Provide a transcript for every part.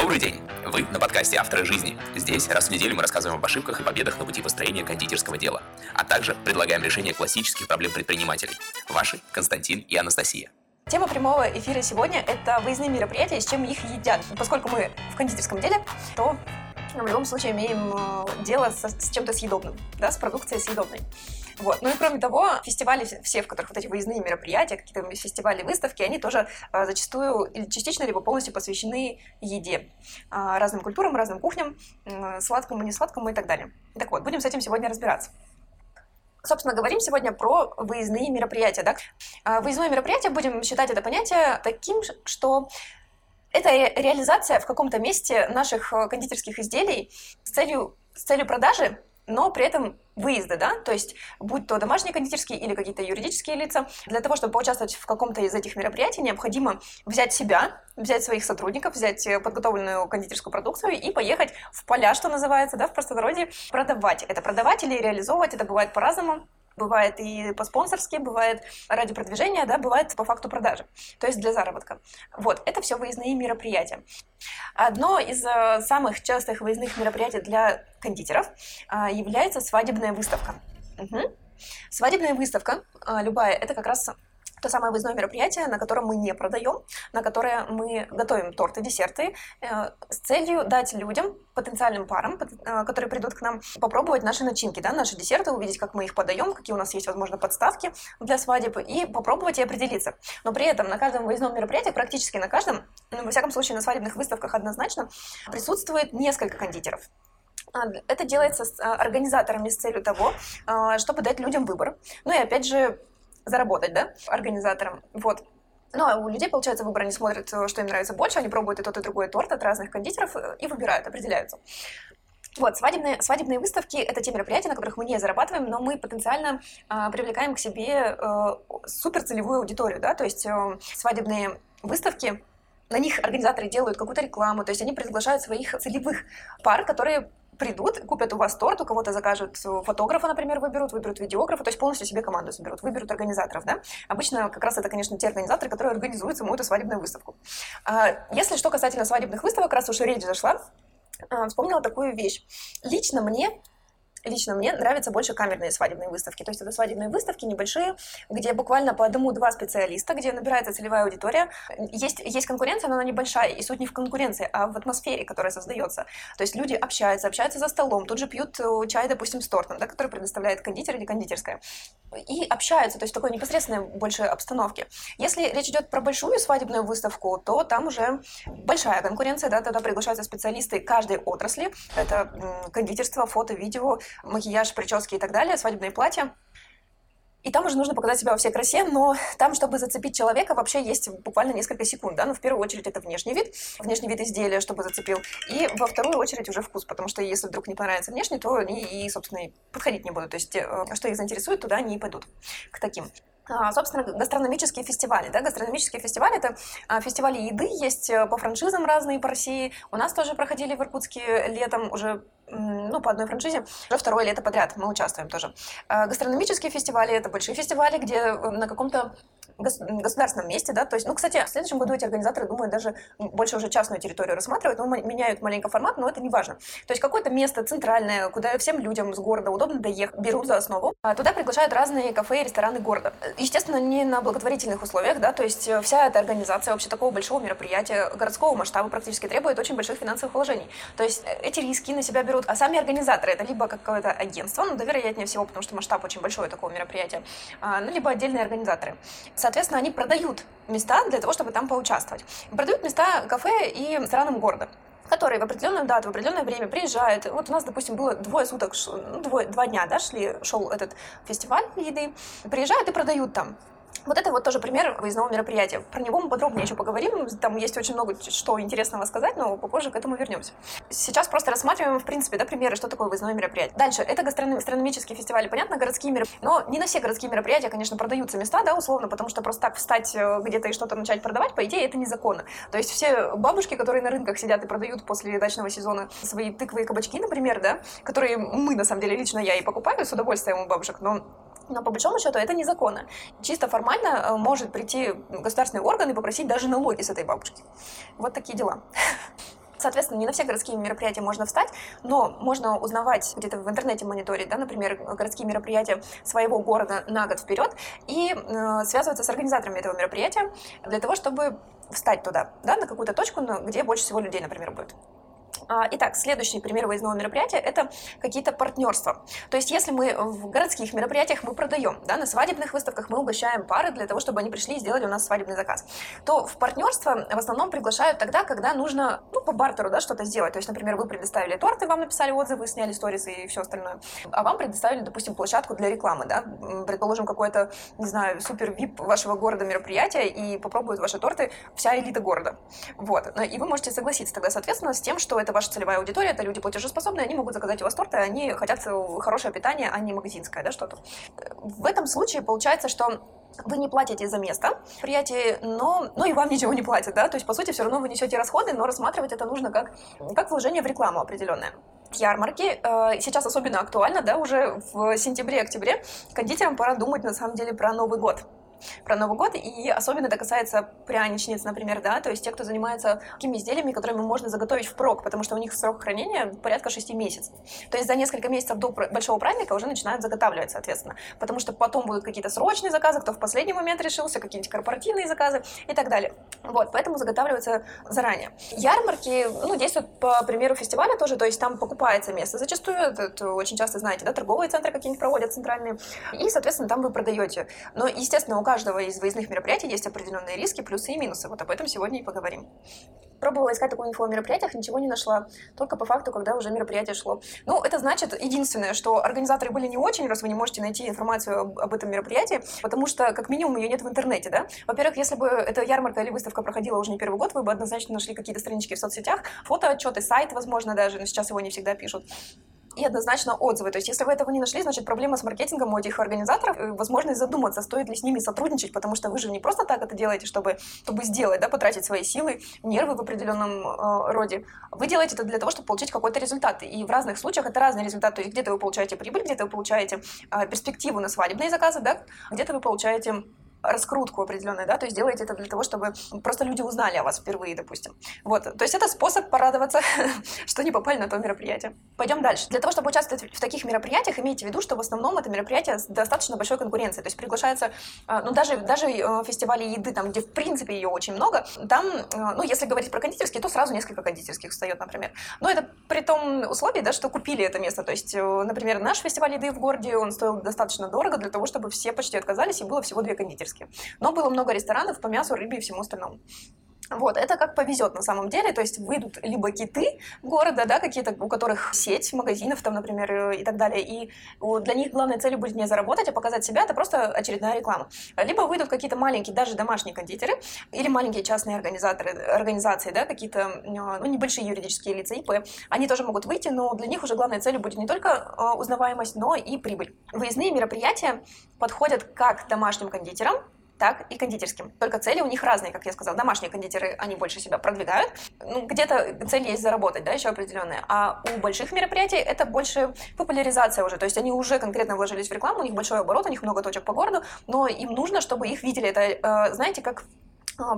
Добрый день! Вы на подкасте «Авторы жизни». Здесь раз в неделю мы рассказываем об ошибках и победах на пути построения кондитерского дела, а также предлагаем решение классических проблем предпринимателей. Ваши Константин и Анастасия. Тема прямого эфира сегодня – это выездные мероприятия, с чем их едят. Поскольку мы в кондитерском деле, то в любом случае имеем э, дело со, с чем-то съедобным, да, с продукцией съедобной. Вот. Ну и кроме того, фестивали все, в которых вот эти выездные мероприятия, какие-то фестивали, выставки, они тоже а, зачастую или частично, либо полностью посвящены еде, а, разным культурам, разным кухням, сладкому, не сладкому и так далее. Так вот, будем с этим сегодня разбираться. Собственно, говорим сегодня про выездные мероприятия. Да? А, выездное мероприятие, будем считать это понятие таким, что это реализация в каком-то месте наших э, кондитерских изделий с целью, с целью продажи но при этом выезда, да, то есть будь то домашние кондитерские или какие-то юридические лица, для того, чтобы поучаствовать в каком-то из этих мероприятий, необходимо взять себя, взять своих сотрудников, взять э, подготовленную кондитерскую продукцию и поехать в поля, что называется, да, в простонародье, продавать. Это продавать или реализовывать, это бывает по-разному. Бывает и по-спонсорски, бывает ради продвижения, да, бывает по факту продажи, то есть для заработка. Вот, это все выездные мероприятия. Одно из э, самых частых выездных мероприятий для кондитеров э, является свадебная выставка. Угу. Свадебная выставка, э, любая, это как раз то самое выездное мероприятие, на котором мы не продаем, на которое мы готовим торты, десерты э, с целью дать людям, потенциальным парам, э, которые придут к нам, попробовать наши начинки, да, наши десерты, увидеть, как мы их подаем, какие у нас есть, возможно, подставки для свадеб, и попробовать и определиться. Но при этом на каждом выездном мероприятии, практически на каждом, ну, во всяком случае на свадебных выставках однозначно, присутствует несколько кондитеров. А, это делается с а, организаторами с целью того, а, чтобы дать людям выбор. Ну и опять же, заработать, да, организаторам. Вот. Ну, а у людей, получается, выбор, они смотрят, э, что им нравится больше, они пробуют и тот, и другой торт от разных кондитеров э, и выбирают, определяются. Вот, свадебные, свадебные выставки – это те мероприятия, на которых мы не зарабатываем, но мы потенциально э, привлекаем к себе э, суперцелевую аудиторию, да, то есть э, свадебные выставки на них организаторы делают какую-то рекламу, то есть они приглашают своих целевых пар, которые придут, купят у вас торт, у кого-то закажут фотографа, например, выберут, выберут видеографа, то есть полностью себе команду соберут, выберут организаторов, да. Обычно как раз это, конечно, те организаторы, которые организуют саму эту свадебную выставку. А, если что касательно свадебных выставок, раз уж речь зашла, а, вспомнила такую вещь. Лично мне лично мне нравятся больше камерные свадебные выставки. То есть это свадебные выставки небольшие, где буквально по одному-два специалиста, где набирается целевая аудитория. Есть, есть конкуренция, но она небольшая. И суть не в конкуренции, а в атмосфере, которая создается. То есть люди общаются, общаются за столом, тут же пьют э, чай, допустим, с тортом, да, который предоставляет кондитер или кондитерская. И общаются, то есть такой непосредственной больше обстановки. Если речь идет про большую свадебную выставку, то там уже большая конкуренция, да, тогда приглашаются специалисты каждой отрасли. Это кондитерство, фото, видео, макияж, прически и так далее, свадебные платья. И там уже нужно показать себя во всей красе, но там, чтобы зацепить человека, вообще есть буквально несколько секунд, да, но ну, в первую очередь это внешний вид, внешний вид изделия, чтобы зацепил, и во вторую очередь уже вкус, потому что если вдруг не понравится внешний, то они и, собственно, и подходить не будут, то есть э, что их заинтересует, туда они и пойдут к таким. А, собственно, гастрономические фестивали. Да? Гастрономические фестивали – это а, фестивали еды, есть э, по франшизам разные по России. У нас тоже проходили в Иркутске летом уже ну, по одной франшизе, уже второе лето подряд мы участвуем тоже. А, гастрономические фестивали – это большие фестивали, где э, на каком-то государственном месте, да, то есть, ну, кстати, в следующем году эти организаторы думают даже больше уже частную территорию рассматривать, но меняют маленько формат, но это не важно. То есть какое-то место центральное, куда всем людям с города удобно доехать, берут за основу, а туда приглашают разные кафе и рестораны города. Естественно, не на благотворительных условиях, да, то есть э, вся эта организация вообще такого большого мероприятия городского масштаба практически требует очень больших финансовых вложений. То есть э, эти риски на себя берут, а сами организаторы, это либо какое-то агентство, ну, да, вероятнее всего, потому что масштаб очень большой такого мероприятия, а, ну, либо отдельные организаторы. Соответственно, они продают места для того, чтобы там поучаствовать. Продают места кафе и ресторанам города которые в определенную дату, в определенное время приезжают. Вот у нас, допустим, было двое суток, ну, двое, два дня, да, шли, шел этот фестиваль еды, приезжают и продают там. Вот это вот тоже пример выездного мероприятия. Про него мы подробнее еще поговорим. Там есть очень много что интересного сказать, но попозже к этому вернемся. Сейчас просто рассматриваем, в принципе, да, примеры, что такое выездное мероприятие. Дальше, это гастрономические фестивали, понятно, городские мероприятия. Но не на все городские мероприятия, конечно, продаются места, да, условно, потому что просто так встать э, где-то и что-то начать продавать, по идее, это незаконно. То есть все бабушки, которые на рынках сидят и продают после дачного сезона свои тыквы и кабачки, например, да, которые мы, на самом деле, лично я и покупаю с удовольствием у бабушек, но но по большому счету это незаконно. Чисто формально э, может прийти государственный орган и попросить даже налоги с этой бабушки. Вот такие дела. Соответственно, не на все городские мероприятия можно встать, но можно узнавать где-то в интернете мониторить, да, например, городские мероприятия своего города на год вперед и э, связываться с организаторами этого мероприятия для того, чтобы встать туда, да, на какую-то точку, где больше всего людей, например, будет. А, итак, следующий пример выездного мероприятия – это какие-то партнерства. То есть, если мы в городских мероприятиях мы продаем, да, на свадебных выставках мы угощаем пары для того, чтобы они пришли и сделали у нас свадебный заказ, то в партнерство в основном приглашают тогда, когда нужно, ну, по бартеру, да, что-то сделать. То есть, например, вы предоставили торты, вам написали отзывы, сняли сторисы и все остальное, а вам предоставили, допустим, площадку для рекламы, да, предположим, какое-то, не знаю, супер вип вашего города мероприятие, и попробуют ваши торты вся элита города. Вот. И вы можете согласиться тогда, соответственно, с тем, что это ваша целевая аудитория, это люди платежеспособные, они могут заказать у вас торты, они хотят хорошее питание, а не магазинское, да, что-то. В этом случае получается, что вы не платите за место в предприятии, но, но и вам ничего не платят, да, то есть, по сути, все равно вы несете расходы, но рассматривать это нужно как, как вложение в рекламу определенное ярмарки. Э, сейчас особенно актуально, да, уже в сентябре-октябре кондитерам пора думать на самом деле про Новый год про Новый год, и особенно это касается пряничниц, например, да, то есть те, кто занимается такими изделиями, которыми можно заготовить впрок, потому что у них срок хранения порядка 6 месяцев. То есть за несколько месяцев до большого праздника уже начинают заготавливать, соответственно, потому что потом будут какие-то срочные заказы, кто в последний момент решился, какие-нибудь корпоративные заказы и так далее. Вот, поэтому заготавливаются заранее. Ярмарки, ну, действуют по примеру фестиваля тоже, то есть там покупается место. Зачастую, это, очень часто знаете, да, торговые центры какие-нибудь проводят центральные, и, соответственно, там вы продаете. Но, естественно, у каждого из выездных мероприятий есть определенные риски, плюсы и минусы. Вот об этом сегодня и поговорим. Пробовала искать такую инфу о мероприятиях, ничего не нашла. Только по факту, когда уже мероприятие шло. Ну, это значит, единственное, что организаторы были не очень, раз вы не можете найти информацию об, об этом мероприятии, потому что, как минимум, ее нет в интернете, да? Во-первых, если бы эта ярмарка или выставка проходила уже не первый год, вы бы однозначно нашли какие-то странички в соцсетях, фотоотчеты, сайт, возможно, даже, но сейчас его не всегда пишут и однозначно отзывы. То есть, если вы этого не нашли, значит, проблема с маркетингом у этих организаторов. Возможность задуматься, стоит ли с ними сотрудничать, потому что вы же не просто так это делаете, чтобы, чтобы сделать, да, потратить свои силы, нервы в определенном э, роде. Вы делаете это для того, чтобы получить какой-то результат. И в разных случаях это разный результат. То есть, где-то вы получаете прибыль, где-то вы получаете э, перспективу на свадебные заказы, да, где-то вы получаете раскрутку определенную, да, то есть делаете это для того, чтобы просто люди узнали о вас впервые, допустим. Вот, то есть это способ порадоваться, что не попали на то мероприятие. Пойдем дальше. Для того, чтобы участвовать в таких мероприятиях, имейте в виду, что в основном это мероприятие с достаточно большой конкуренцией, то есть приглашается, а, ну, даже, даже э, фестивали еды, там, где в принципе ее очень много, там, э, ну, если говорить про кондитерские, то сразу несколько кондитерских встает, например. Но это при том условии, да, что купили это место, то есть, э, например, наш фестиваль еды в городе, он стоил достаточно дорого для того, чтобы все почти отказались, и было всего две кондитерские кондитерские. Но было много ресторанов по мясу, рыбе и всему остальному. Вот, это как повезет на самом деле, то есть выйдут либо киты города, да, какие-то, у которых сеть магазинов там, например, э, и так далее, и для них главной целью будет не заработать, а показать себя, это просто очередная реклама. Либо выйдут какие-то маленькие, даже домашние кондитеры, или маленькие частные организаторы, организации, да, какие-то, э, ну, небольшие юридические лица, ИП, они тоже могут выйти, но для них уже главной целью будет не только э, узнаваемость, но и прибыль. Выездные мероприятия подходят как домашним кондитерам, так и кондитерским. Только цели у них разные, как я сказала. Домашние кондитеры, они больше себя продвигают. Ну, где-то цель есть заработать, да, еще определенная. А у больших мероприятий это больше популяризация уже. То есть они уже конкретно вложились в рекламу, у них большой оборот, у них много точек по городу, но им нужно, чтобы их видели. Это, э, знаете, как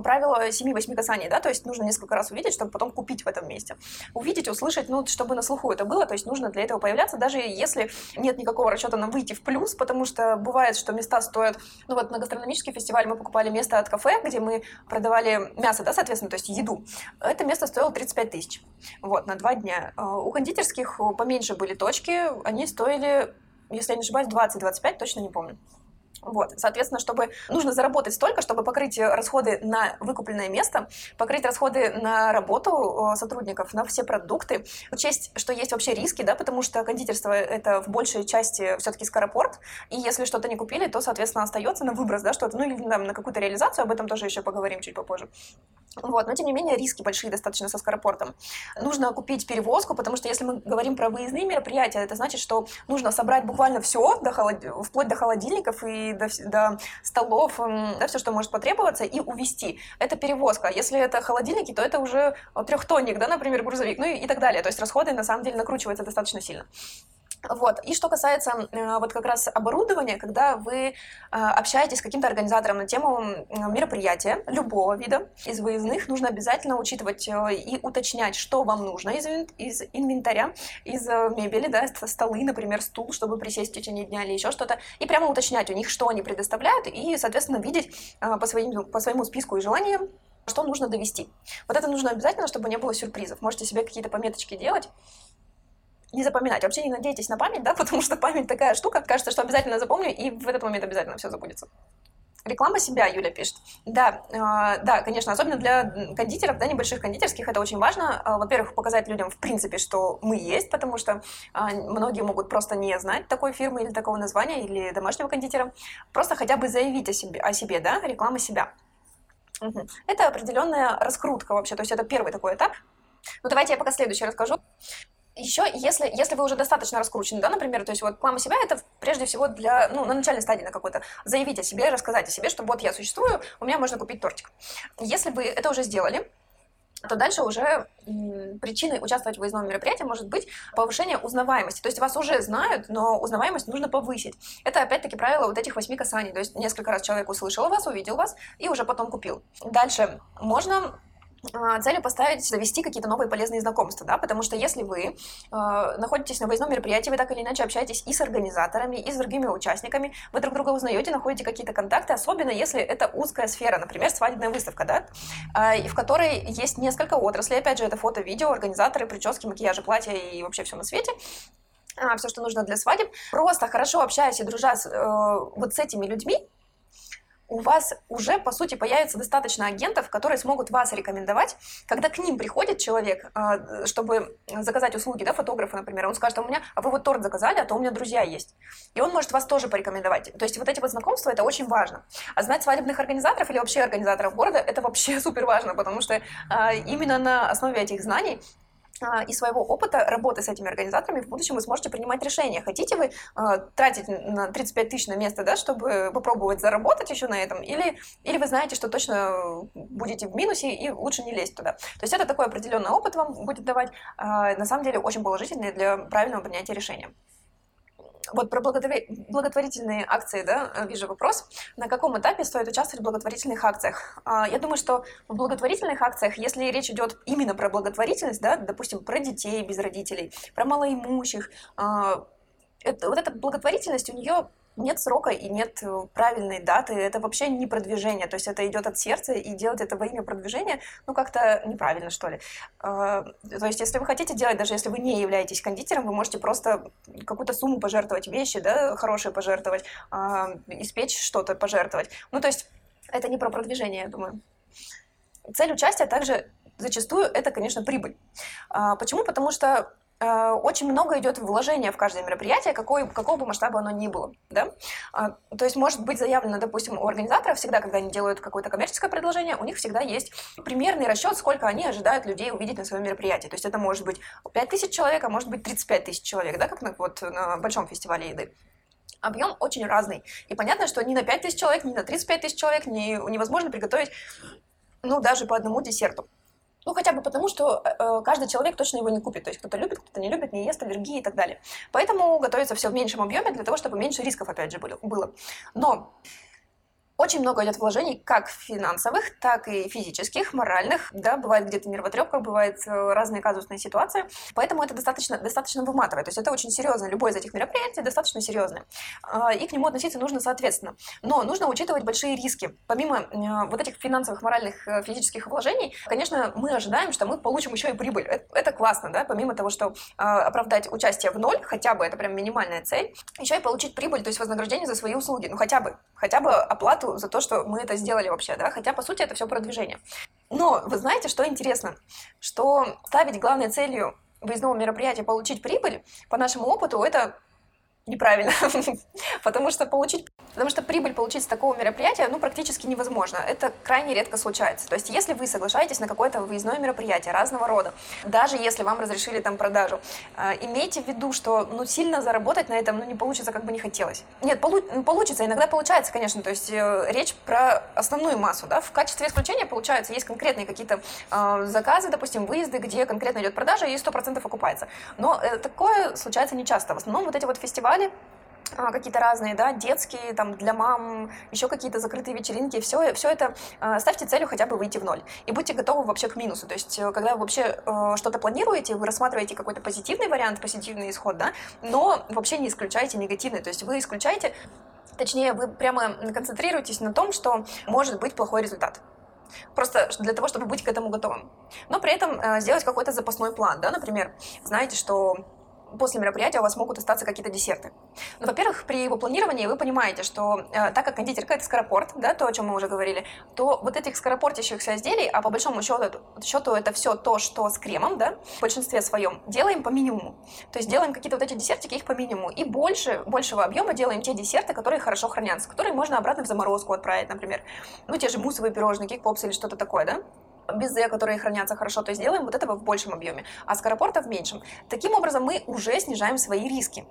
правило 7-8 касаний, да, то есть нужно несколько раз увидеть, чтобы потом купить в этом месте. Увидеть, услышать, ну, чтобы на слуху это было, то есть нужно для этого появляться, даже если нет никакого расчета на выйти в плюс, потому что бывает, что места стоят, ну, вот на гастрономический фестиваль мы покупали место от кафе, где мы продавали мясо, да, соответственно, то есть еду. Это место стоило 35 тысяч, вот, на два дня. А, у кондитерских поменьше были точки, они стоили, если я не ошибаюсь, 20-25, точно не помню. Вот, соответственно, чтобы нужно заработать столько, чтобы покрыть расходы на выкупленное место, покрыть расходы на работу сотрудников, на все продукты, учесть, что есть вообще риски, да, потому что кондитерство это в большей части все-таки скоропорт, и если что-то не купили, то, соответственно, остается на выброс, да, что-то, ну или там, на какую-то реализацию, об этом тоже еще поговорим чуть попозже. Вот, но тем не менее риски большие достаточно со скоропортом. Нужно купить перевозку, потому что если мы говорим про выездные мероприятия, это значит, что нужно собрать буквально все, до холод... вплоть до холодильников и до, до столов, да, все, что может потребоваться, и увезти. Это перевозка. Если это холодильники, то это уже трехтонник, да, например, грузовик, ну и, и так далее. То есть расходы на самом деле накручиваются достаточно сильно. Вот. И что касается э, вот как раз оборудования, когда вы э, общаетесь с каким-то организатором на тему мероприятия любого вида из выездных, нужно обязательно учитывать э, и уточнять, что вам нужно из, из инвентаря, из мебели, да, столы, например, стул, чтобы присесть в течение дня или еще что-то, и прямо уточнять у них, что они предоставляют, и, соответственно, видеть по, своим, по своему списку и желаниям, что нужно довести. Вот это нужно обязательно, чтобы не было сюрпризов. Можете себе какие-то пометочки делать, не запоминать. Вообще не надейтесь на память, да, потому что память такая штука, кажется, что обязательно запомню, и в этот момент обязательно все забудется. Реклама себя, Юля пишет. Да, э, да, конечно, особенно для кондитеров, да, небольших кондитерских, это очень важно. Э, во-первых, показать людям, в принципе, что мы есть, потому что э, многие могут просто не знать такой фирмы или такого названия, или домашнего кондитера. Просто хотя бы заявить о себе, о себе да, реклама себя. Угу. Это определенная раскрутка вообще, то есть это первый такой этап. Ну, давайте я пока следующий расскажу еще, если, если вы уже достаточно раскручены, да, например, то есть вот план себя это прежде всего для, ну, на начальной стадии на какой-то, заявить о себе, рассказать о себе, что вот я существую, у меня можно купить тортик. Если вы это уже сделали, то дальше уже причиной участвовать в выездном мероприятии может быть повышение узнаваемости. То есть вас уже знают, но узнаваемость нужно повысить. Это опять-таки правило вот этих восьми касаний. То есть несколько раз человек услышал вас, увидел вас и уже потом купил. Дальше можно целью поставить, завести какие-то новые полезные знакомства, да, потому что если вы э, находитесь на выездном мероприятии, вы так или иначе общаетесь и с организаторами, и с другими участниками, вы друг друга узнаете, находите какие-то контакты, особенно если это узкая сфера, например, свадебная выставка, да, э, в которой есть несколько отраслей, опять же, это фото, видео, организаторы, прически, макияжи, платья и вообще все на свете, а, все, что нужно для свадеб. Просто хорошо общаясь и дружа с, э, вот с этими людьми, у вас уже, по сути, появится достаточно агентов, которые смогут вас рекомендовать. Когда к ним приходит человек, а, чтобы заказать услуги, да, фотографа, например, он скажет, а у меня, а вы вот торт заказали, а то у меня друзья есть. И он может вас тоже порекомендовать. То есть вот эти вот знакомства, это очень важно. А знать свадебных организаторов или вообще организаторов города, это вообще супер важно, потому что а, именно на основе этих знаний а, и своего опыта работы с этими организаторами в будущем вы сможете принимать решения. Хотите вы э, тратить на 35 тысяч на место, да, чтобы попробовать заработать еще на этом, или, или вы знаете, что точно будете в минусе и лучше не лезть туда. То есть это такой определенный опыт вам будет давать, э, на самом деле очень положительный для правильного принятия решения вот про благотворительные акции, да, э, вижу вопрос. На каком этапе стоит участвовать в благотворительных акциях? А, я думаю, что в благотворительных акциях, если речь идет именно про благотворительность, да, допустим, про детей без родителей, про малоимущих, а, это, вот эта благотворительность у нее нет срока и нет э, правильной даты. Это вообще не продвижение. То есть это идет от сердца, и делать это во имя продвижения, ну, как-то неправильно, что ли. А, то есть если вы хотите делать, даже если вы не являетесь кондитером, вы можете просто какую-то сумму пожертвовать, вещи, да, хорошие пожертвовать, а, испечь что-то пожертвовать. Ну, то есть это не про продвижение, я думаю. Цель участия также зачастую это, конечно, прибыль. А, почему? Потому что очень много идет вложения в каждое мероприятие, какой, какого бы масштаба оно ни было. Да? А, то есть может быть заявлено, допустим, у организаторов всегда, когда они делают какое-то коммерческое предложение, у них всегда есть примерный расчет, сколько они ожидают людей увидеть на своем мероприятии. То есть это может быть 5 тысяч человек, а может быть 35 тысяч человек, да, как на, вот, на большом фестивале еды объем очень разный. И понятно, что ни на 5 тысяч человек, ни на 35 тысяч человек не, невозможно приготовить, ну, даже по одному десерту. Ну, хотя бы потому, что э, каждый человек точно его не купит. То есть кто-то любит, кто-то не любит, не ест, аллергии и так далее. Поэтому готовится все в меньшем объеме для того, чтобы меньше рисков, опять же, было. Но очень много идет вложений как финансовых, так и физических, моральных. Да, бывает где-то нервотрепка, бывает э, разные казусные ситуации. Поэтому это достаточно, достаточно выматывает. То есть это очень серьезно. Любое из этих мероприятий достаточно серьезное. А, и к нему относиться нужно соответственно. Но нужно учитывать большие риски. Помимо э, вот этих финансовых, моральных, э, физических вложений, конечно, мы ожидаем, что мы получим еще и прибыль. Это классно, да, помимо того, что оправдать участие в ноль, хотя бы это прям минимальная цель, еще и получить прибыль, то есть вознаграждение за свои услуги. Ну хотя бы, хотя бы оплату за то, что мы это сделали вообще, да, хотя, по сути, это все продвижение. Но вы знаете, что интересно? Что ставить главной целью выездного мероприятия получить прибыль, по нашему опыту, это неправильно, потому что получить, потому что прибыль получить с такого мероприятия, ну, практически невозможно. Это крайне редко случается. То есть, если вы соглашаетесь на какое-то выездное мероприятие разного рода, даже если вам разрешили там продажу, э, имейте в виду, что, ну, сильно заработать на этом, ну, не получится, как бы не хотелось. Нет, полу- получится, иногда получается, конечно, то есть э, речь про основную массу, да, в качестве исключения получается, есть конкретные какие-то э, заказы, допустим, выезды, где конкретно идет продажа и 100% окупается. Но э, такое случается не часто. В основном вот эти вот фестивали фестивали, а, какие-то разные, да, детские, там, для мам, еще какие-то закрытые вечеринки, все, все это а, ставьте целью хотя бы выйти в ноль. И будьте готовы вообще к минусу. То есть, э, когда вы вообще э, что-то планируете, вы рассматриваете какой-то позитивный вариант, позитивный исход, да, но вообще не исключаете негативный. То есть, вы исключаете, точнее, вы прямо концентрируетесь на том, что может быть плохой результат просто для того, чтобы быть к этому готовым. Но при этом э, сделать какой-то запасной план, да, например, знаете, что после мероприятия у вас могут остаться какие-то десерты. Ну, во-первых, при его планировании вы понимаете, что э, так как кондитерка это скоропорт, да, то, о чем мы уже говорили, то вот этих скоропортящихся изделий, а по большому счету, счету это все то, что с кремом, да, в большинстве своем, делаем по минимуму. То есть делаем какие-то вот эти десертики, их по минимуму. И больше, большего объема делаем те десерты, которые хорошо хранятся, которые можно обратно в заморозку отправить, например. Ну, те же муссовые пирожные, кик-попсы или что-то такое, да безе, которые хранятся хорошо, то есть делаем вот этого в большем объеме, а скоропорта в меньшем. Таким образом, мы уже снижаем свои риски.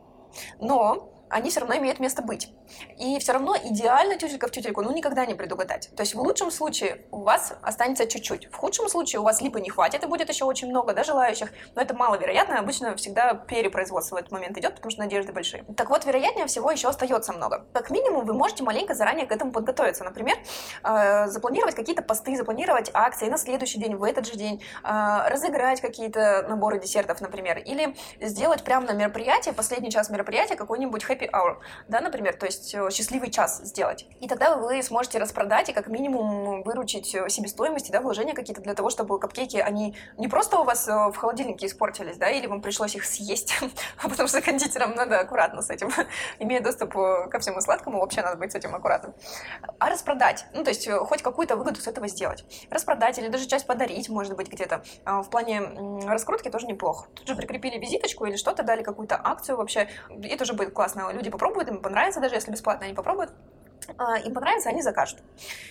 Но они все равно имеют место быть. И все равно идеально тютелька в тютельку, ну, никогда не предугадать. То есть в лучшем случае у вас останется чуть-чуть. В худшем случае у вас либо не хватит, и будет еще очень много да, желающих, но это маловероятно. Обычно всегда перепроизводство в этот момент идет, потому что надежды большие. Так вот, вероятнее всего еще остается много. Как минимум, вы можете маленько заранее к этому подготовиться. Например, э, запланировать какие-то посты, запланировать акции на следующий день, в этот же день, э, разыграть какие-то наборы десертов, например, или сделать прямо на мероприятии, последний час мероприятия, какой-нибудь happy hour, да, например, то есть э, счастливый час сделать. И тогда вы сможете распродать и как минимум выручить э, себестоимости, да, вложения какие-то для того, чтобы капкейки, они не просто у вас э, в холодильнике испортились, да, или вам пришлось их съесть, потому что кондитерам надо аккуратно с этим, имея доступ ко всему сладкому, вообще надо быть с этим аккуратным. А распродать, ну, то есть хоть какую-то выгоду с этого сделать. Распродать или даже часть подарить, может быть, где-то. А, в плане раскрутки тоже неплохо. Тут же прикрепили визиточку или что-то, дали какую-то акцию вообще, и тоже будет классно люди попробуют, им понравится, даже если бесплатно они попробуют, а, им понравится, они закажут.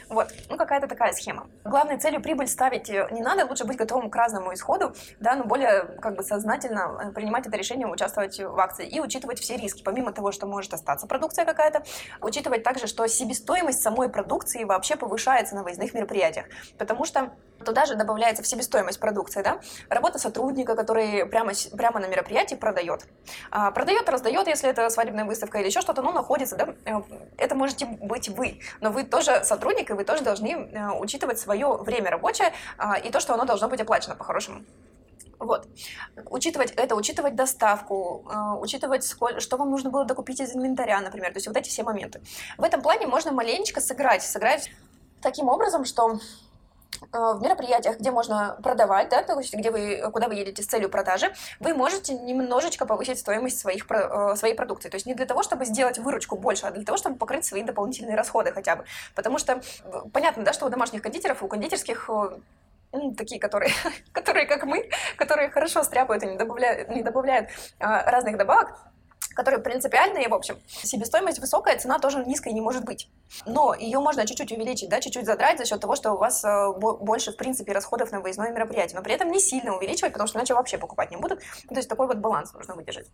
Вот, ну какая-то такая схема. Главной целью прибыль ставить э, не надо, лучше быть готовым к разному исходу, да, но более как бы сознательно э, принимать это решение, участвовать в акции и учитывать все риски, помимо того, что может остаться продукция какая-то, учитывать также, что себестоимость самой продукции вообще повышается на выездных мероприятиях, потому что Туда же добавляется в себестоимость продукции, да, работа сотрудника, который прямо, прямо на мероприятии продает. А, продает, раздает, если это свадебная выставка или еще что-то, но находится, да, э, это можете быть вы, но вы тоже сотрудник, и вы тоже должны э, учитывать свое время рабочее а, и то, что оно должно быть оплачено по-хорошему. Вот. Учитывать это, учитывать доставку, э, учитывать, сколь, что вам нужно было докупить из инвентаря, например. То есть вот эти все моменты. В этом плане можно маленечко сыграть. Сыграть таким образом, что в мероприятиях, где можно продавать, да, то есть где вы, куда вы едете с целью продажи, вы можете немножечко повысить стоимость своих, э, своей продукции. То есть не для того, чтобы сделать выручку больше, а для того, чтобы покрыть свои дополнительные расходы хотя бы. Потому что э, понятно, да, что у домашних кондитеров, у кондитерских ну, такие, которые, которые как мы, которые хорошо стряпают и не добавляют, не добавляют а, разных добавок, которые принципиальные, в общем, себестоимость высокая, цена тоже низкой не может быть. Но ее можно чуть-чуть увеличить, да, чуть-чуть задрать за счет того, что у вас э, больше, в принципе, расходов на выездное мероприятие, но при этом не сильно увеличивать, потому что иначе вообще покупать не будут. То есть такой вот баланс нужно выдержать.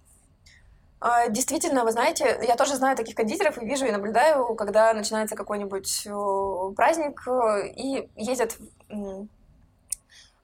А, действительно, вы знаете, я тоже знаю таких кондитеров и вижу и наблюдаю, когда начинается какой-нибудь праздник э, и ездят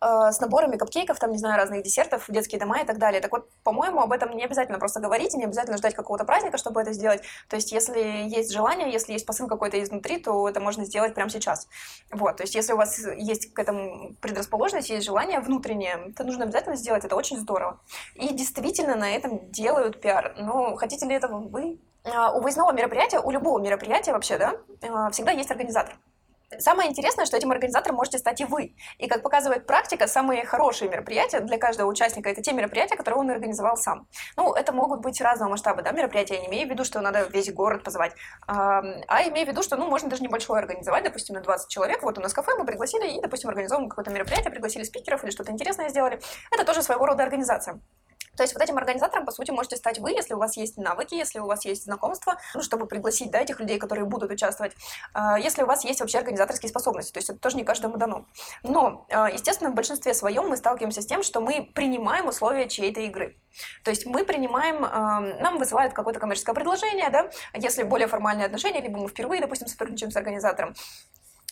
Э, с наборами капкейков, там, не знаю, разных десертов, детские дома и так далее. Так вот, по-моему, об этом не обязательно просто говорить, и не обязательно ждать какого-то праздника, чтобы это сделать. То есть, если есть желание, если есть посыл какой-то изнутри, то это можно сделать прямо сейчас. Вот, то есть, если у вас есть к этому предрасположенность, есть желание внутреннее, то нужно обязательно сделать, это очень здорово. И действительно на этом делают пиар. Но хотите ли этого вы? А, у выездного мероприятия, у любого мероприятия вообще, да, а, всегда есть организатор. Самое интересное, что этим организатором можете стать и вы. И как показывает практика, самые хорошие мероприятия для каждого участника это те мероприятия, которые он организовал сам. Ну, это могут быть разного масштаба, да, мероприятия. Я не имею в виду, что надо весь город позвать, а, имею в виду, что, ну, можно даже небольшое организовать, допустим, на 20 человек. Вот у нас кафе мы пригласили и, допустим, организовываем какое-то мероприятие, пригласили спикеров или что-то интересное сделали. Это тоже своего рода организация. То есть вот этим организатором, по сути, можете стать вы, если у вас есть навыки, если у вас есть знакомства, ну, чтобы пригласить, да, этих людей, которые будут участвовать, а, если у вас есть вообще организаторские способности, то есть это тоже не каждому дано. Но, а, естественно, в большинстве своем мы сталкиваемся с тем, что мы принимаем условия чьей-то игры. То есть мы принимаем, нам высылают какое-то коммерческое предложение, да, если более формальные отношения, либо мы впервые, допустим, сотрудничаем с организатором,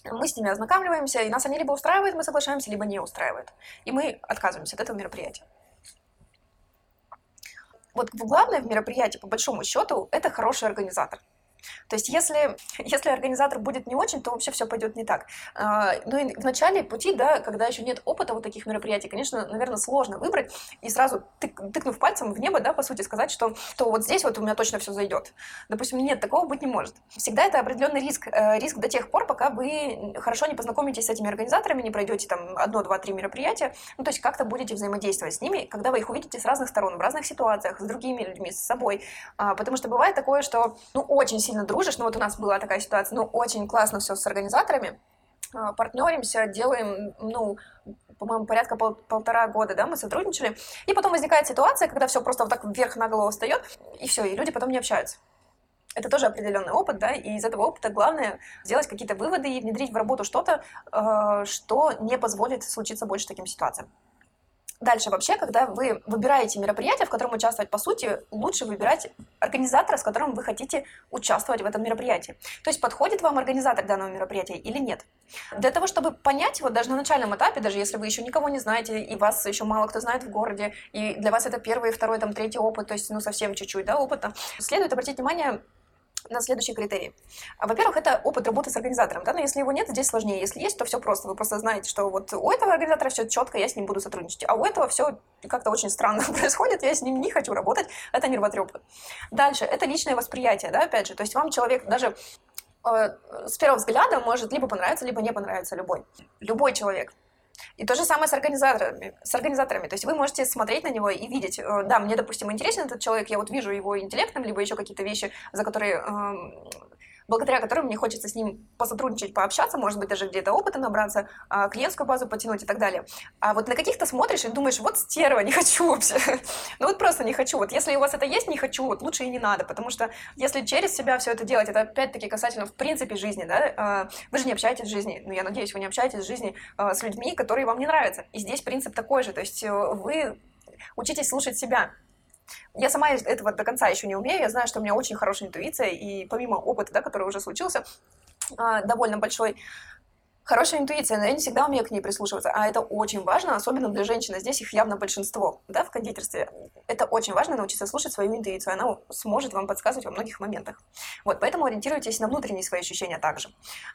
мы с ними ознакомливаемся, и нас они либо устраивают, мы соглашаемся, либо не устраивают. И мы отказываемся от этого мероприятия. Вот главное в мероприятии, по большому счету, это хороший организатор. То есть если, если организатор будет не очень, то вообще все пойдет не так. А, ну и в начале пути, да, когда еще нет опыта вот таких мероприятий, конечно, наверное, сложно выбрать и сразу тык, тыкнув пальцем в небо, да, по сути, сказать, что, что вот здесь вот у меня точно все зайдет. Допустим, нет, такого быть не может. Всегда это определенный риск. Э, риск до тех пор, пока вы хорошо не познакомитесь с этими организаторами, не пройдете там одно, два, три мероприятия, ну то есть как-то будете взаимодействовать с ними, когда вы их увидите с разных сторон, в разных ситуациях, с другими людьми, с собой. А, потому что бывает такое, что, ну, очень сильно дружишь, ну вот у нас была такая ситуация, ну очень классно все с организаторами, а, партнеримся, делаем, ну, по-моему, порядка пол полтора года, да, мы сотрудничали, и потом возникает ситуация, когда все просто вот так вверх на голову встает, и все, и люди потом не общаются. Это тоже определенный опыт, да, и из этого опыта главное сделать какие-то выводы и внедрить в работу что-то, э, что не позволит случиться больше таким ситуациям. Дальше вообще, когда вы выбираете мероприятие, в котором участвовать, по сути, лучше выбирать организатора, с которым вы хотите участвовать в этом мероприятии. То есть подходит вам организатор данного мероприятия или нет. Для того, чтобы понять, вот даже на начальном этапе, даже если вы еще никого не знаете, и вас еще мало кто знает в городе, и для вас это первый, второй, там, третий опыт, то есть, ну, совсем чуть-чуть, да, опыта, следует обратить внимание на следующие критерии. Во-первых, это опыт работы с организатором, да, но если его нет, здесь сложнее. Если есть, то все просто. Вы просто знаете, что вот у этого организатора все четко, я с ним буду сотрудничать, а у этого все как-то очень странно происходит, я с ним не хочу работать, это нервотрепка. Дальше, это личное восприятие, да, опять же, то есть вам человек даже э, с первого взгляда может либо понравиться, либо не понравиться любой. Любой человек. И то же самое с организаторами, с организаторами. То есть вы можете смотреть на него и видеть, э, да, мне, допустим, интересен этот человек, я вот вижу его интеллектом, либо еще какие-то вещи, за которые эм, благодаря которым мне хочется с ним посотрудничать, пообщаться, может быть, даже где-то опыта набраться, а, клиентскую базу потянуть и так далее. А вот на каких-то смотришь и думаешь, вот стерва, не хочу вообще. ну вот просто не хочу. Вот если у вас это есть, не хочу, вот лучше и не надо, потому что если через себя все это делать, это опять-таки касательно в принципе жизни, да, а, вы же не общаетесь в жизни, ну я надеюсь, вы не общаетесь в жизни а, с людьми, которые вам не нравятся. И здесь принцип такой же, то есть э, вы учитесь слушать себя, я сама этого до конца еще не умею, я знаю, что у меня очень хорошая интуиция, и помимо опыта, да, который уже случился, а, довольно большой, Хорошая интуиция, но я не всегда умею к ней прислушиваться, а это очень важно, особенно для женщины. Здесь их явно большинство, да, в кондитерстве. Это очень важно научиться слушать свою интуицию, она сможет вам подсказывать во многих моментах. Вот, поэтому ориентируйтесь на внутренние свои ощущения также.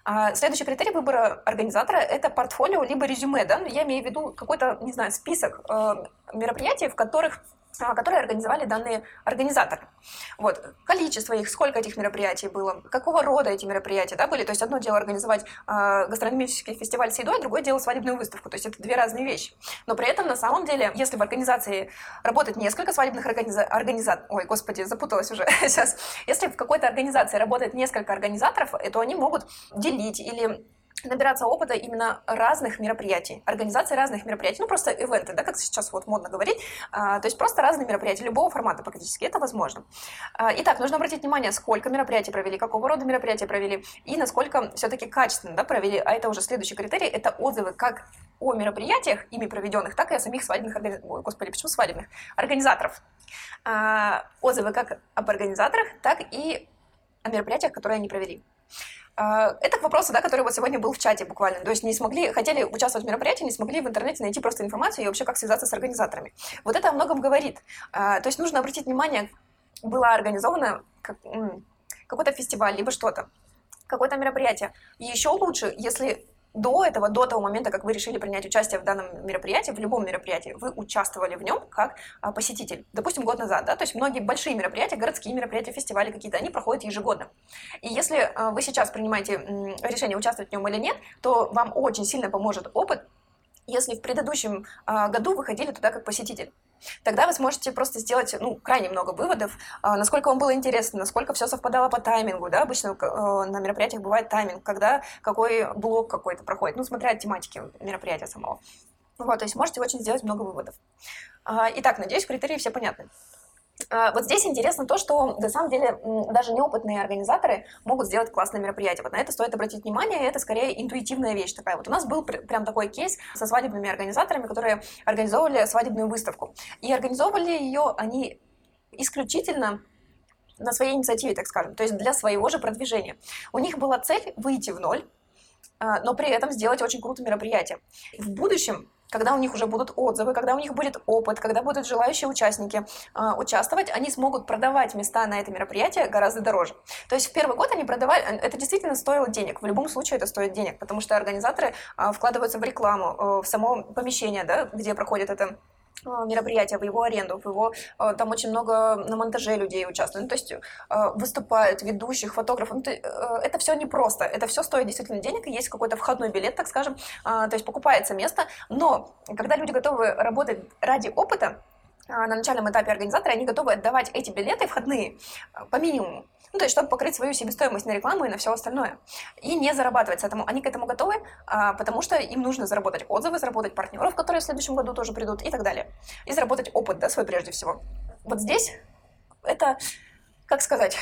А следующий критерий выбора организатора – это портфолио либо резюме, да, я имею в виду какой-то, не знаю, список э, мероприятий, в которых а, которые организовали данные организаторы. Вот. Количество их, сколько этих мероприятий было, какого рода эти мероприятия да, были. То есть одно дело организовать э, гастрономический фестиваль с едой, другое дело свадебную выставку. То есть это две разные вещи. Но при этом на самом деле, если в организации работает несколько свадебных организа... организаторов, ой, господи, запуталась уже сейчас, если в какой-то организации работает несколько организаторов, то они могут делить или набираться опыта именно разных мероприятий, организации разных мероприятий, ну просто ивенты, да, как сейчас вот модно говорить, а, то есть просто разные мероприятия, любого формата практически, это возможно. А, итак, нужно обратить внимание, сколько мероприятий провели, какого рода мероприятия провели и насколько все-таки качественно да, провели, а это уже следующий критерий, это отзывы как о мероприятиях, ими проведенных, так и о самих свадебных, Ой, господи, почему свадебных? Организаторов. А, отзывы как об организаторах, так и о мероприятиях, которые они провели. А, это к вопросу, да, который вот сегодня был в чате буквально. То есть не смогли, хотели участвовать в мероприятии, не смогли в интернете найти просто информацию и вообще как связаться с организаторами. Вот это о многом говорит. А, то есть нужно обратить внимание, была организована как, какой-то фестиваль, либо что-то, какое-то мероприятие. И еще лучше, если до этого, до того момента, как вы решили принять участие в данном мероприятии, в любом мероприятии, вы участвовали в нем как а, посетитель. Допустим, год назад, да, то есть многие большие мероприятия, городские мероприятия, фестивали какие-то, они проходят ежегодно. И если а, вы сейчас принимаете решение участвовать в нем или нет, то вам очень сильно поможет опыт, если в предыдущем а, году вы ходили туда как посетитель. Тогда вы сможете просто сделать ну, крайне много выводов, а, насколько вам было интересно, насколько все совпадало по таймингу. Да? Обычно э, на мероприятиях бывает тайминг, когда какой блок какой-то проходит, ну, смотря от тематики мероприятия самого. Вот, то есть можете очень сделать много выводов. А, итак, надеюсь, критерии все понятны. А, вот здесь интересно то, что на самом деле даже неопытные организаторы могут сделать классное мероприятие. Вот на это стоит обратить внимание, это скорее интуитивная вещь такая. Вот у нас был прям такой кейс со свадебными организаторами, которые организовывали свадебную выставку. И организовывали ее они исключительно на своей инициативе, так скажем, то есть для своего же продвижения. У них была цель выйти в ноль, а, но при этом сделать очень крутое мероприятие. В будущем когда у них уже будут отзывы, когда у них будет опыт, когда будут желающие участники э, участвовать, они смогут продавать места на это мероприятие гораздо дороже. То есть в первый год они продавали, э, это действительно стоило денег, в любом случае это стоит денег, потому что организаторы э, вкладываются в рекламу, э, в само помещение, да, где проходит это мероприятия, в его аренду, в его, а, там очень много на монтаже людей участвуют, ну, то есть а, выступают, ведущих, фотографов, ну, э, это все непросто, это все стоит действительно денег, и есть какой-то входной билет, так скажем, то есть покупается место, но когда люди готовы работать ради опыта, на начальном этапе организаторы, они готовы отдавать эти билеты входные по минимуму. Ну, то есть, чтобы покрыть свою себестоимость на рекламу и на все остальное. И не зарабатывать с этому. Они к этому готовы, а, потому что им нужно заработать отзывы, заработать партнеров, которые в следующем году тоже придут и так далее. И заработать опыт, да, свой прежде всего. Вот здесь это, как сказать,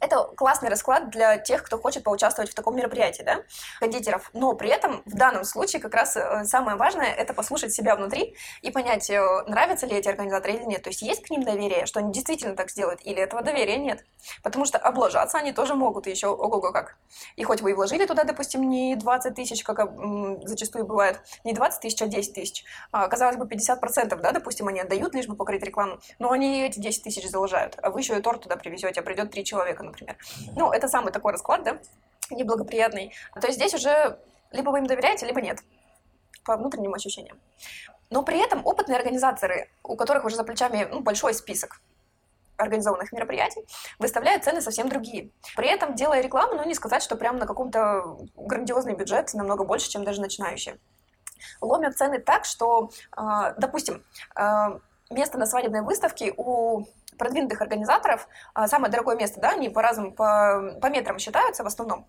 это классный расклад для тех, кто хочет поучаствовать в таком мероприятии, да, кондитеров. Но при этом в данном случае как раз э, самое важное – это послушать себя внутри и понять, э, нравятся ли эти организаторы или нет. То есть есть к ним доверие, что они действительно так сделают, или этого доверия нет. Потому что облажаться они тоже могут еще ого-го как. И хоть вы и вложили туда, допустим, не 20 тысяч, как зачастую бывает, не 20 тысяч, а 10 тысяч. А, казалось бы, 50%, да, допустим, они отдают, лишь бы покрыть рекламу, но они эти 10 тысяч заложают. А вы еще и торт туда привезете, а придет три человека, например. Ну, это самый такой расклад, да, неблагоприятный. То есть здесь уже либо вы им доверяете, либо нет, по внутренним ощущениям. Но при этом опытные организаторы, у которых уже за плечами ну, большой список организованных мероприятий, выставляют цены совсем другие. При этом, делая рекламу, ну, не сказать, что прям на каком-то грандиозный бюджет намного больше, чем даже начинающие. Ломят цены так, что, а, допустим, а, место на свадебной выставке у продвинутых организаторов а, самое дорогое место, да, они по-разному, по, по метрам считаются в основном,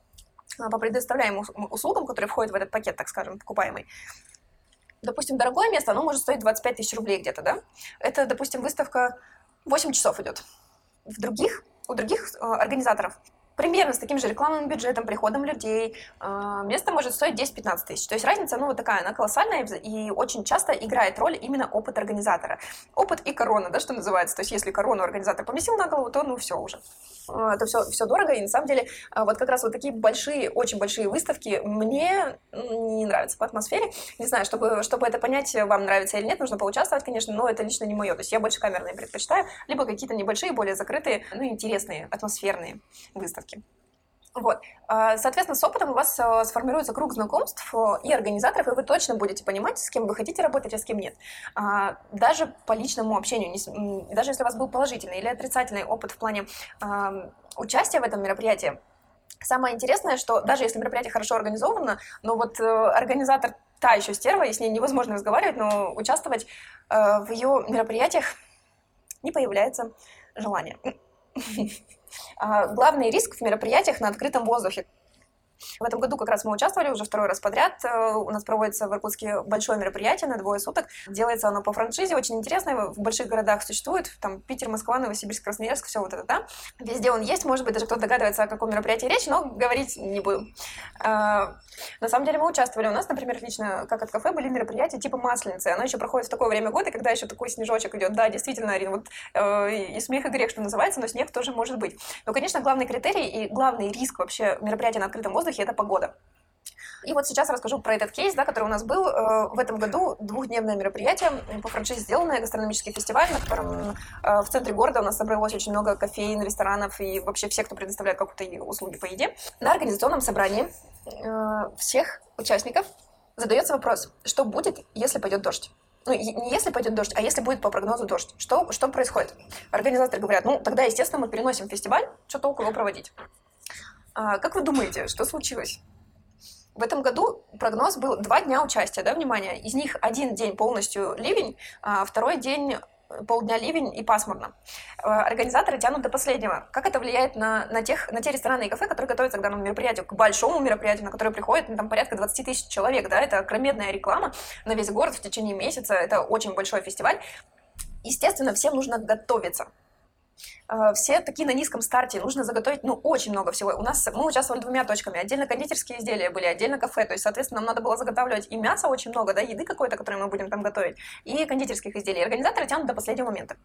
а, по предоставляемым услугам, которые входят в этот пакет, так скажем, покупаемый. Допустим, дорогое место, оно может стоить 25 тысяч рублей где-то, да? Это, допустим, выставка 8 часов идет. В других, у других а, организаторов примерно с таким же рекламным бюджетом, приходом людей, а, место может стоить 10-15 тысяч. То есть разница, ну, вот такая, она колоссальная и очень часто играет роль именно опыт организатора. Опыт и корона, да, что называется. То есть если корону организатор поместил на голову, то, ну, все уже. А, это все, все дорого, и на самом деле а, вот как раз вот такие большие, очень большие выставки мне не нравятся по атмосфере. Не знаю, чтобы, чтобы это понять, вам нравится или нет, нужно поучаствовать, конечно, но это лично не мое. То есть я больше камерные предпочитаю, либо какие-то небольшие, более закрытые, ну, интересные, атмосферные выставки выставки. Вот. А, соответственно, с опытом у вас а, сформируется круг знакомств э, и организаторов, и вы точно будете понимать, с кем вы хотите работать, а с кем нет. А, даже по личному общению, даже если у вас был положительный или отрицательный опыт в плане участия в этом мероприятии, самое интересное, что даже если мероприятие хорошо организовано, но вот э, организатор та еще стерва, и с ней невозможно разговаривать, но участвовать э, в ее мероприятиях не появляется желания. А, главный риск в мероприятиях на открытом воздухе. В этом году как раз мы участвовали уже второй раз подряд. Э, у нас проводится в Иркутске большое мероприятие на двое суток. Делается оно по франшизе, очень интересно. В больших городах существует. Там Питер, Москва, Новосибирск, Красноярск, все вот это, да. Везде он есть. Может быть, даже кто-то догадывается, о каком мероприятии речь, но говорить не буду. А, на самом деле мы участвовали. У нас, например, лично, как от кафе, были мероприятия типа Масленицы. Оно еще проходит в такое время года, когда еще такой снежочек идет. Да, действительно, Арина, вот э, и смех, и грех, что называется, но снег тоже может быть. Но, конечно, главный критерий и главный риск вообще мероприятия на открытом воздухе воздухе, это погода. И вот сейчас расскажу про этот кейс, да, который у нас был э, в этом году. Двухдневное мероприятие по франшизе сделанное, гастрономический фестиваль, на котором э, в центре города у нас собралось очень много кофеин, ресторанов и вообще все, кто предоставляет какие-то услуги по еде. На организационном собрании э, всех участников задается вопрос, что будет, если пойдет дождь. Ну, не если пойдет дождь, а если будет по прогнозу дождь. Что, что происходит? Организаторы говорят, ну, тогда, естественно, мы переносим фестиваль, что толку его проводить? А, как вы думаете, что случилось? В этом году прогноз был два дня участия, да, внимание. Из них один день полностью ливень, а второй день полдня ливень и пасмурно. Э, организаторы тянут до последнего. Как это влияет на, на, тех, на те рестораны и кафе, которые готовятся к данному мероприятию, к большому мероприятию, на которое приходит ну, там, порядка 20 тысяч человек, да, это огроменная реклама на весь город в течение месяца, это очень большой фестиваль. Естественно, всем нужно готовиться. Э, все такие на низком старте, нужно заготовить, ну, очень много всего. У нас, мы участвовали двумя точками, отдельно кондитерские изделия были, отдельно кафе, то есть, соответственно, нам надо было заготавливать и мясо очень много, да, еды какой-то, которую мы будем там готовить, и кондитерских изделий. Организаторы тянут до последнего момента.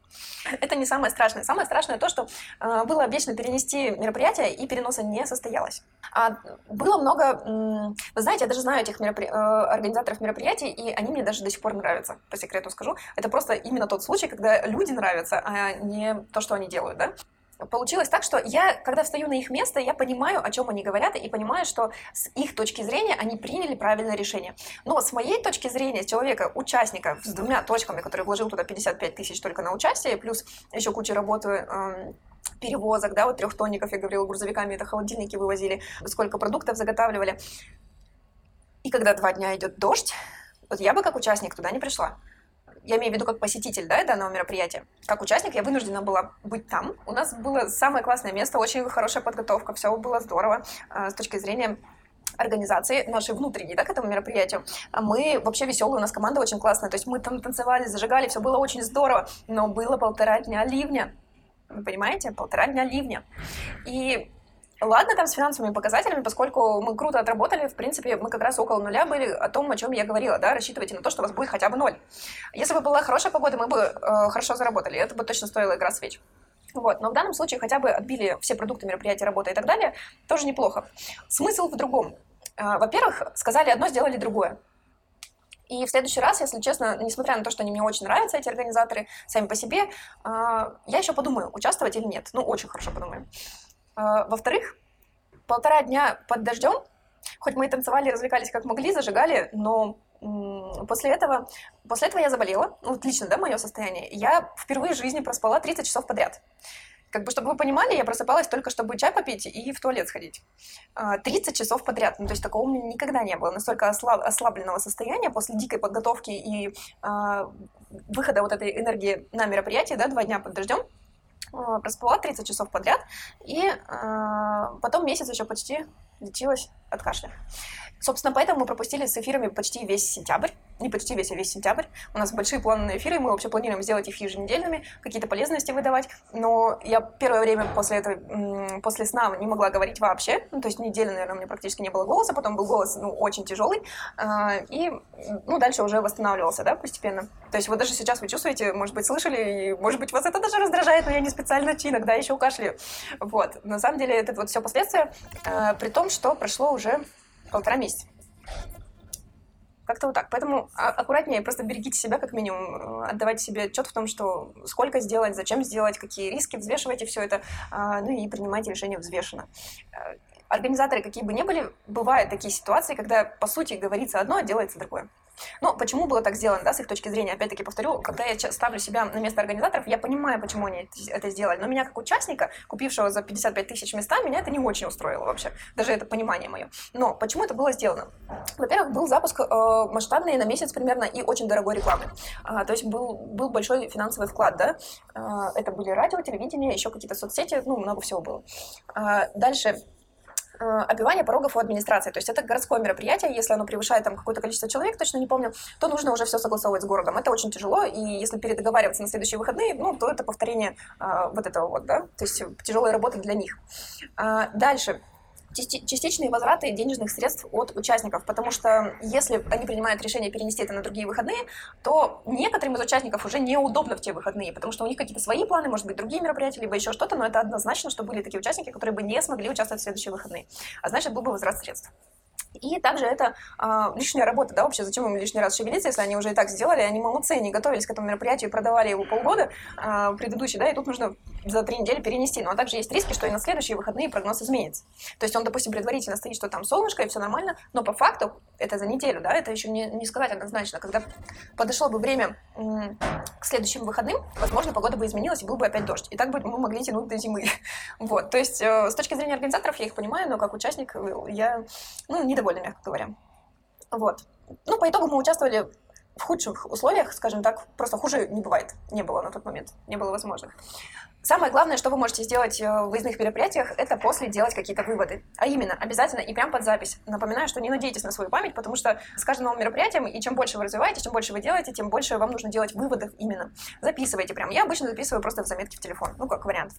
Это не самое страшное. Самое страшное то, что э, было обещано перенести мероприятие, и переноса не состоялось. А было много, вы знаете, я даже знаю этих меропри... э, организаторов мероприятий, и они мне даже до сих пор нравятся, по секрету скажу. Это просто именно тот случай, когда люди нравятся, а не то, что они делают, да получилось так, что я, когда встаю на их место, я понимаю, о чем они говорят, и понимаю, что с их точки зрения они приняли правильное решение. Но с моей точки зрения, человека, участника с двумя точками, который вложил туда 55 тысяч только на участие, плюс еще куча работы э, перевозок, да, вот трехтонников, я говорила, грузовиками это холодильники вывозили, сколько продуктов заготавливали. И когда два дня идет дождь, вот я бы как участник туда не пришла я имею в виду как посетитель да, данного мероприятия. Как участник я вынуждена была быть там. У нас было самое классное место, очень хорошая подготовка, все было здорово э, с точки зрения организации нашей внутренней, да, к этому мероприятию. А мы вообще веселые, у нас команда очень классная, то есть мы там танцевали, зажигали, все было очень здорово, но было полтора дня ливня. Вы понимаете? Полтора дня ливня. И Ладно, там с финансовыми показателями, поскольку мы круто отработали, в принципе, мы как раз около нуля были о том, о чем я говорила, да, рассчитывайте на то, что у вас будет хотя бы ноль. Если бы была хорошая погода, мы бы э, хорошо заработали, это бы точно стоило игра свеч. Вот. Но в данном случае хотя бы отбили все продукты мероприятия, работы и так далее, тоже неплохо. Смысл в другом. Э, во-первых, сказали одно, сделали другое. И в следующий раз, если честно, несмотря на то, что они мне очень нравятся, эти организаторы, сами по себе, э, я еще подумаю, участвовать или нет. Ну, очень хорошо подумаю. А, во-вторых, полтора дня под дождем, хоть мы и танцевали, развлекались как могли, зажигали, но после этого, после этого я заболела, ну, отлично, да, мое состояние. Я впервые в жизни проспала 30 часов подряд. Как бы, чтобы вы понимали, я просыпалась только, чтобы чай попить и в туалет сходить. 30 а, часов подряд. Ну, то есть такого у меня никогда не было. Настолько ослаб, ослабленного состояния после дикой подготовки и э, выхода вот этой энергии на мероприятие, да, два дня под дождем. Э, проспала 30 часов подряд, и э, потом месяц еще почти лечилась от кашля. Собственно, поэтому мы пропустили с эфирами почти весь сентябрь. Не почти весь, а весь сентябрь. У нас большие планы на эфиры, мы вообще планируем сделать их еженедельными, какие-то полезности выдавать. Но я первое время после этого, после сна не могла говорить вообще. Ну, то есть неделю, наверное, у меня практически не было голоса, потом был голос, ну, очень тяжелый. А, и, ну, дальше уже восстанавливался, да, постепенно. То есть вот даже сейчас вы чувствуете, может быть, слышали, и, может быть, вас это даже раздражает, но я не специально иногда еще кашляю. Вот. На самом деле, это вот все последствия, а, при том, что прошло уже полтора месяца. Как-то вот так. Поэтому а, аккуратнее, просто берегите себя как минимум, э, отдавайте себе отчет в том, что сколько сделать, зачем сделать, какие риски, взвешивайте все это, а, ну и принимайте решение взвешенно. Организаторы, какие бы ни были, бывают такие ситуации, когда, по сути, говорится одно, а делается другое. Но почему было так сделано, да, с их точки зрения? Опять-таки повторю, когда я ставлю себя на место организаторов, я понимаю, почему они это сделали. Но меня как участника, купившего за 55 тысяч места, меня это не очень устроило вообще. Даже это понимание мое. Но почему это было сделано? Во-первых, был запуск э, масштабный на месяц примерно и очень дорогой рекламы. А, то есть был, был большой финансовый вклад, да. А, это были радио, телевидение, еще какие-то соцсети, ну, много всего было. А, дальше обивание порогов у администрации. То есть это городское мероприятие, если оно превышает там какое-то количество человек, точно не помню, то нужно уже все согласовывать с городом. Это очень тяжело, и если передоговариваться на следующие выходные, ну, то это повторение а, вот этого вот, да, то есть тяжелая работа для них. А, дальше частичные возвраты денежных средств от участников, потому что если они принимают решение перенести это на другие выходные, то некоторым из участников уже неудобно в те выходные, потому что у них какие-то свои планы, может быть, другие мероприятия, либо еще что-то, но это однозначно, что были такие участники, которые бы не смогли участвовать в следующие выходные. А значит, был бы возврат средств. И также это а, лишняя работа, да, вообще, зачем им лишний раз шевелиться, если они уже и так сделали, они молодцы, они готовились к этому мероприятию, продавали его полгода а, предыдущий, да, и тут нужно за три недели перенести. Но также есть риски, что и на следующие выходные прогноз изменится. То есть он, допустим, предварительно стоит, что там солнышко и все нормально, но по факту это за неделю, да, это еще не, не сказать однозначно. Когда подошло бы время к следующим выходным, возможно, погода бы изменилась и был бы опять дождь. И так бы мы могли тянуть до зимы. Вот, то есть э, с точки зрения организаторов я их понимаю, но как участник э, я, ну, недовольна, мягко говоря. Вот. Ну, по итогу мы участвовали в худших условиях, скажем так, просто хуже не бывает. Не было на тот момент, не было возможно. Самое главное, что вы можете сделать э, в выездных мероприятиях, это после делать какие-то выводы. А именно, обязательно и прям под запись. Напоминаю, что не надейтесь на свою память, потому что с каждым новым мероприятием, и чем больше вы развиваете, чем больше вы делаете, тем больше вам нужно делать выводов именно. Записывайте прям. Я обычно записываю просто в заметки в телефон, ну, как вариант.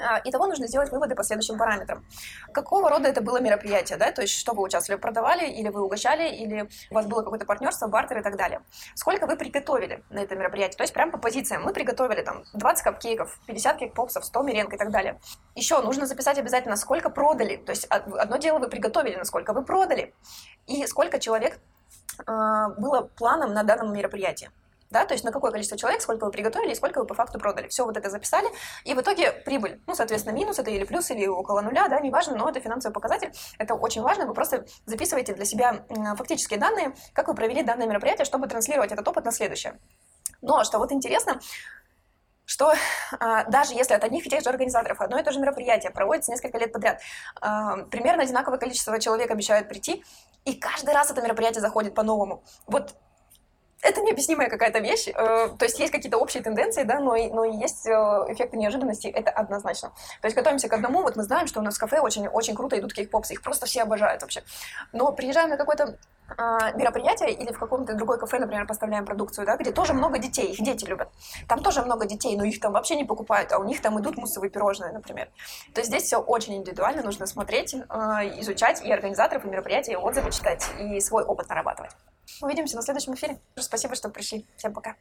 А, Итого нужно сделать выводы по следующим параметрам. Какого рода это было мероприятие, да, то есть что вы участвовали, продавали, или вы угощали, или у вас было какое-то партнерство, бартер и так далее. Сколько вы приготовили на это мероприятие, то есть прям по позициям. Мы приготовили там 20 капкейков, 50 кейк-попсов, 100 меренг и так далее. Еще нужно записать обязательно, сколько продали, то есть одно дело вы приготовили, насколько вы продали, и сколько человек э, было планом на данном мероприятии да, то есть на какое количество человек, сколько вы приготовили и сколько вы по факту продали. Все вот это записали, и в итоге прибыль, ну, соответственно, минус это или плюс, или около нуля, да, неважно, но это финансовый показатель, это очень важно, вы просто записываете для себя фактические данные, как вы провели данное мероприятие, чтобы транслировать этот опыт на следующее. Но что вот интересно, что а, даже если от одних и тех же организаторов одно и то же мероприятие проводится несколько лет подряд, а, примерно одинаковое количество человек обещают прийти, и каждый раз это мероприятие заходит по-новому. Вот это необъяснимая какая-то вещь. Э, то есть есть какие-то общие тенденции, да, но, но есть э, эффекты неожиданности, это однозначно. То есть готовимся к одному, вот мы знаем, что у нас в кафе очень, очень круто идут кейк-попсы, их просто все обожают вообще. Но приезжаем на какое-то а, мероприятие или в каком-то другой кафе, например, поставляем продукцию, да, где тоже много детей, их дети любят. Там тоже много детей, но их там вообще не покупают, а у них там идут муссовые пирожные, например. То есть здесь все очень индивидуально, нужно смотреть, а, изучать и организаторов, и мероприятий, и отзывы читать, и свой опыт нарабатывать. Увидимся на следующем эфире. Спасибо, что пришли. Всем пока.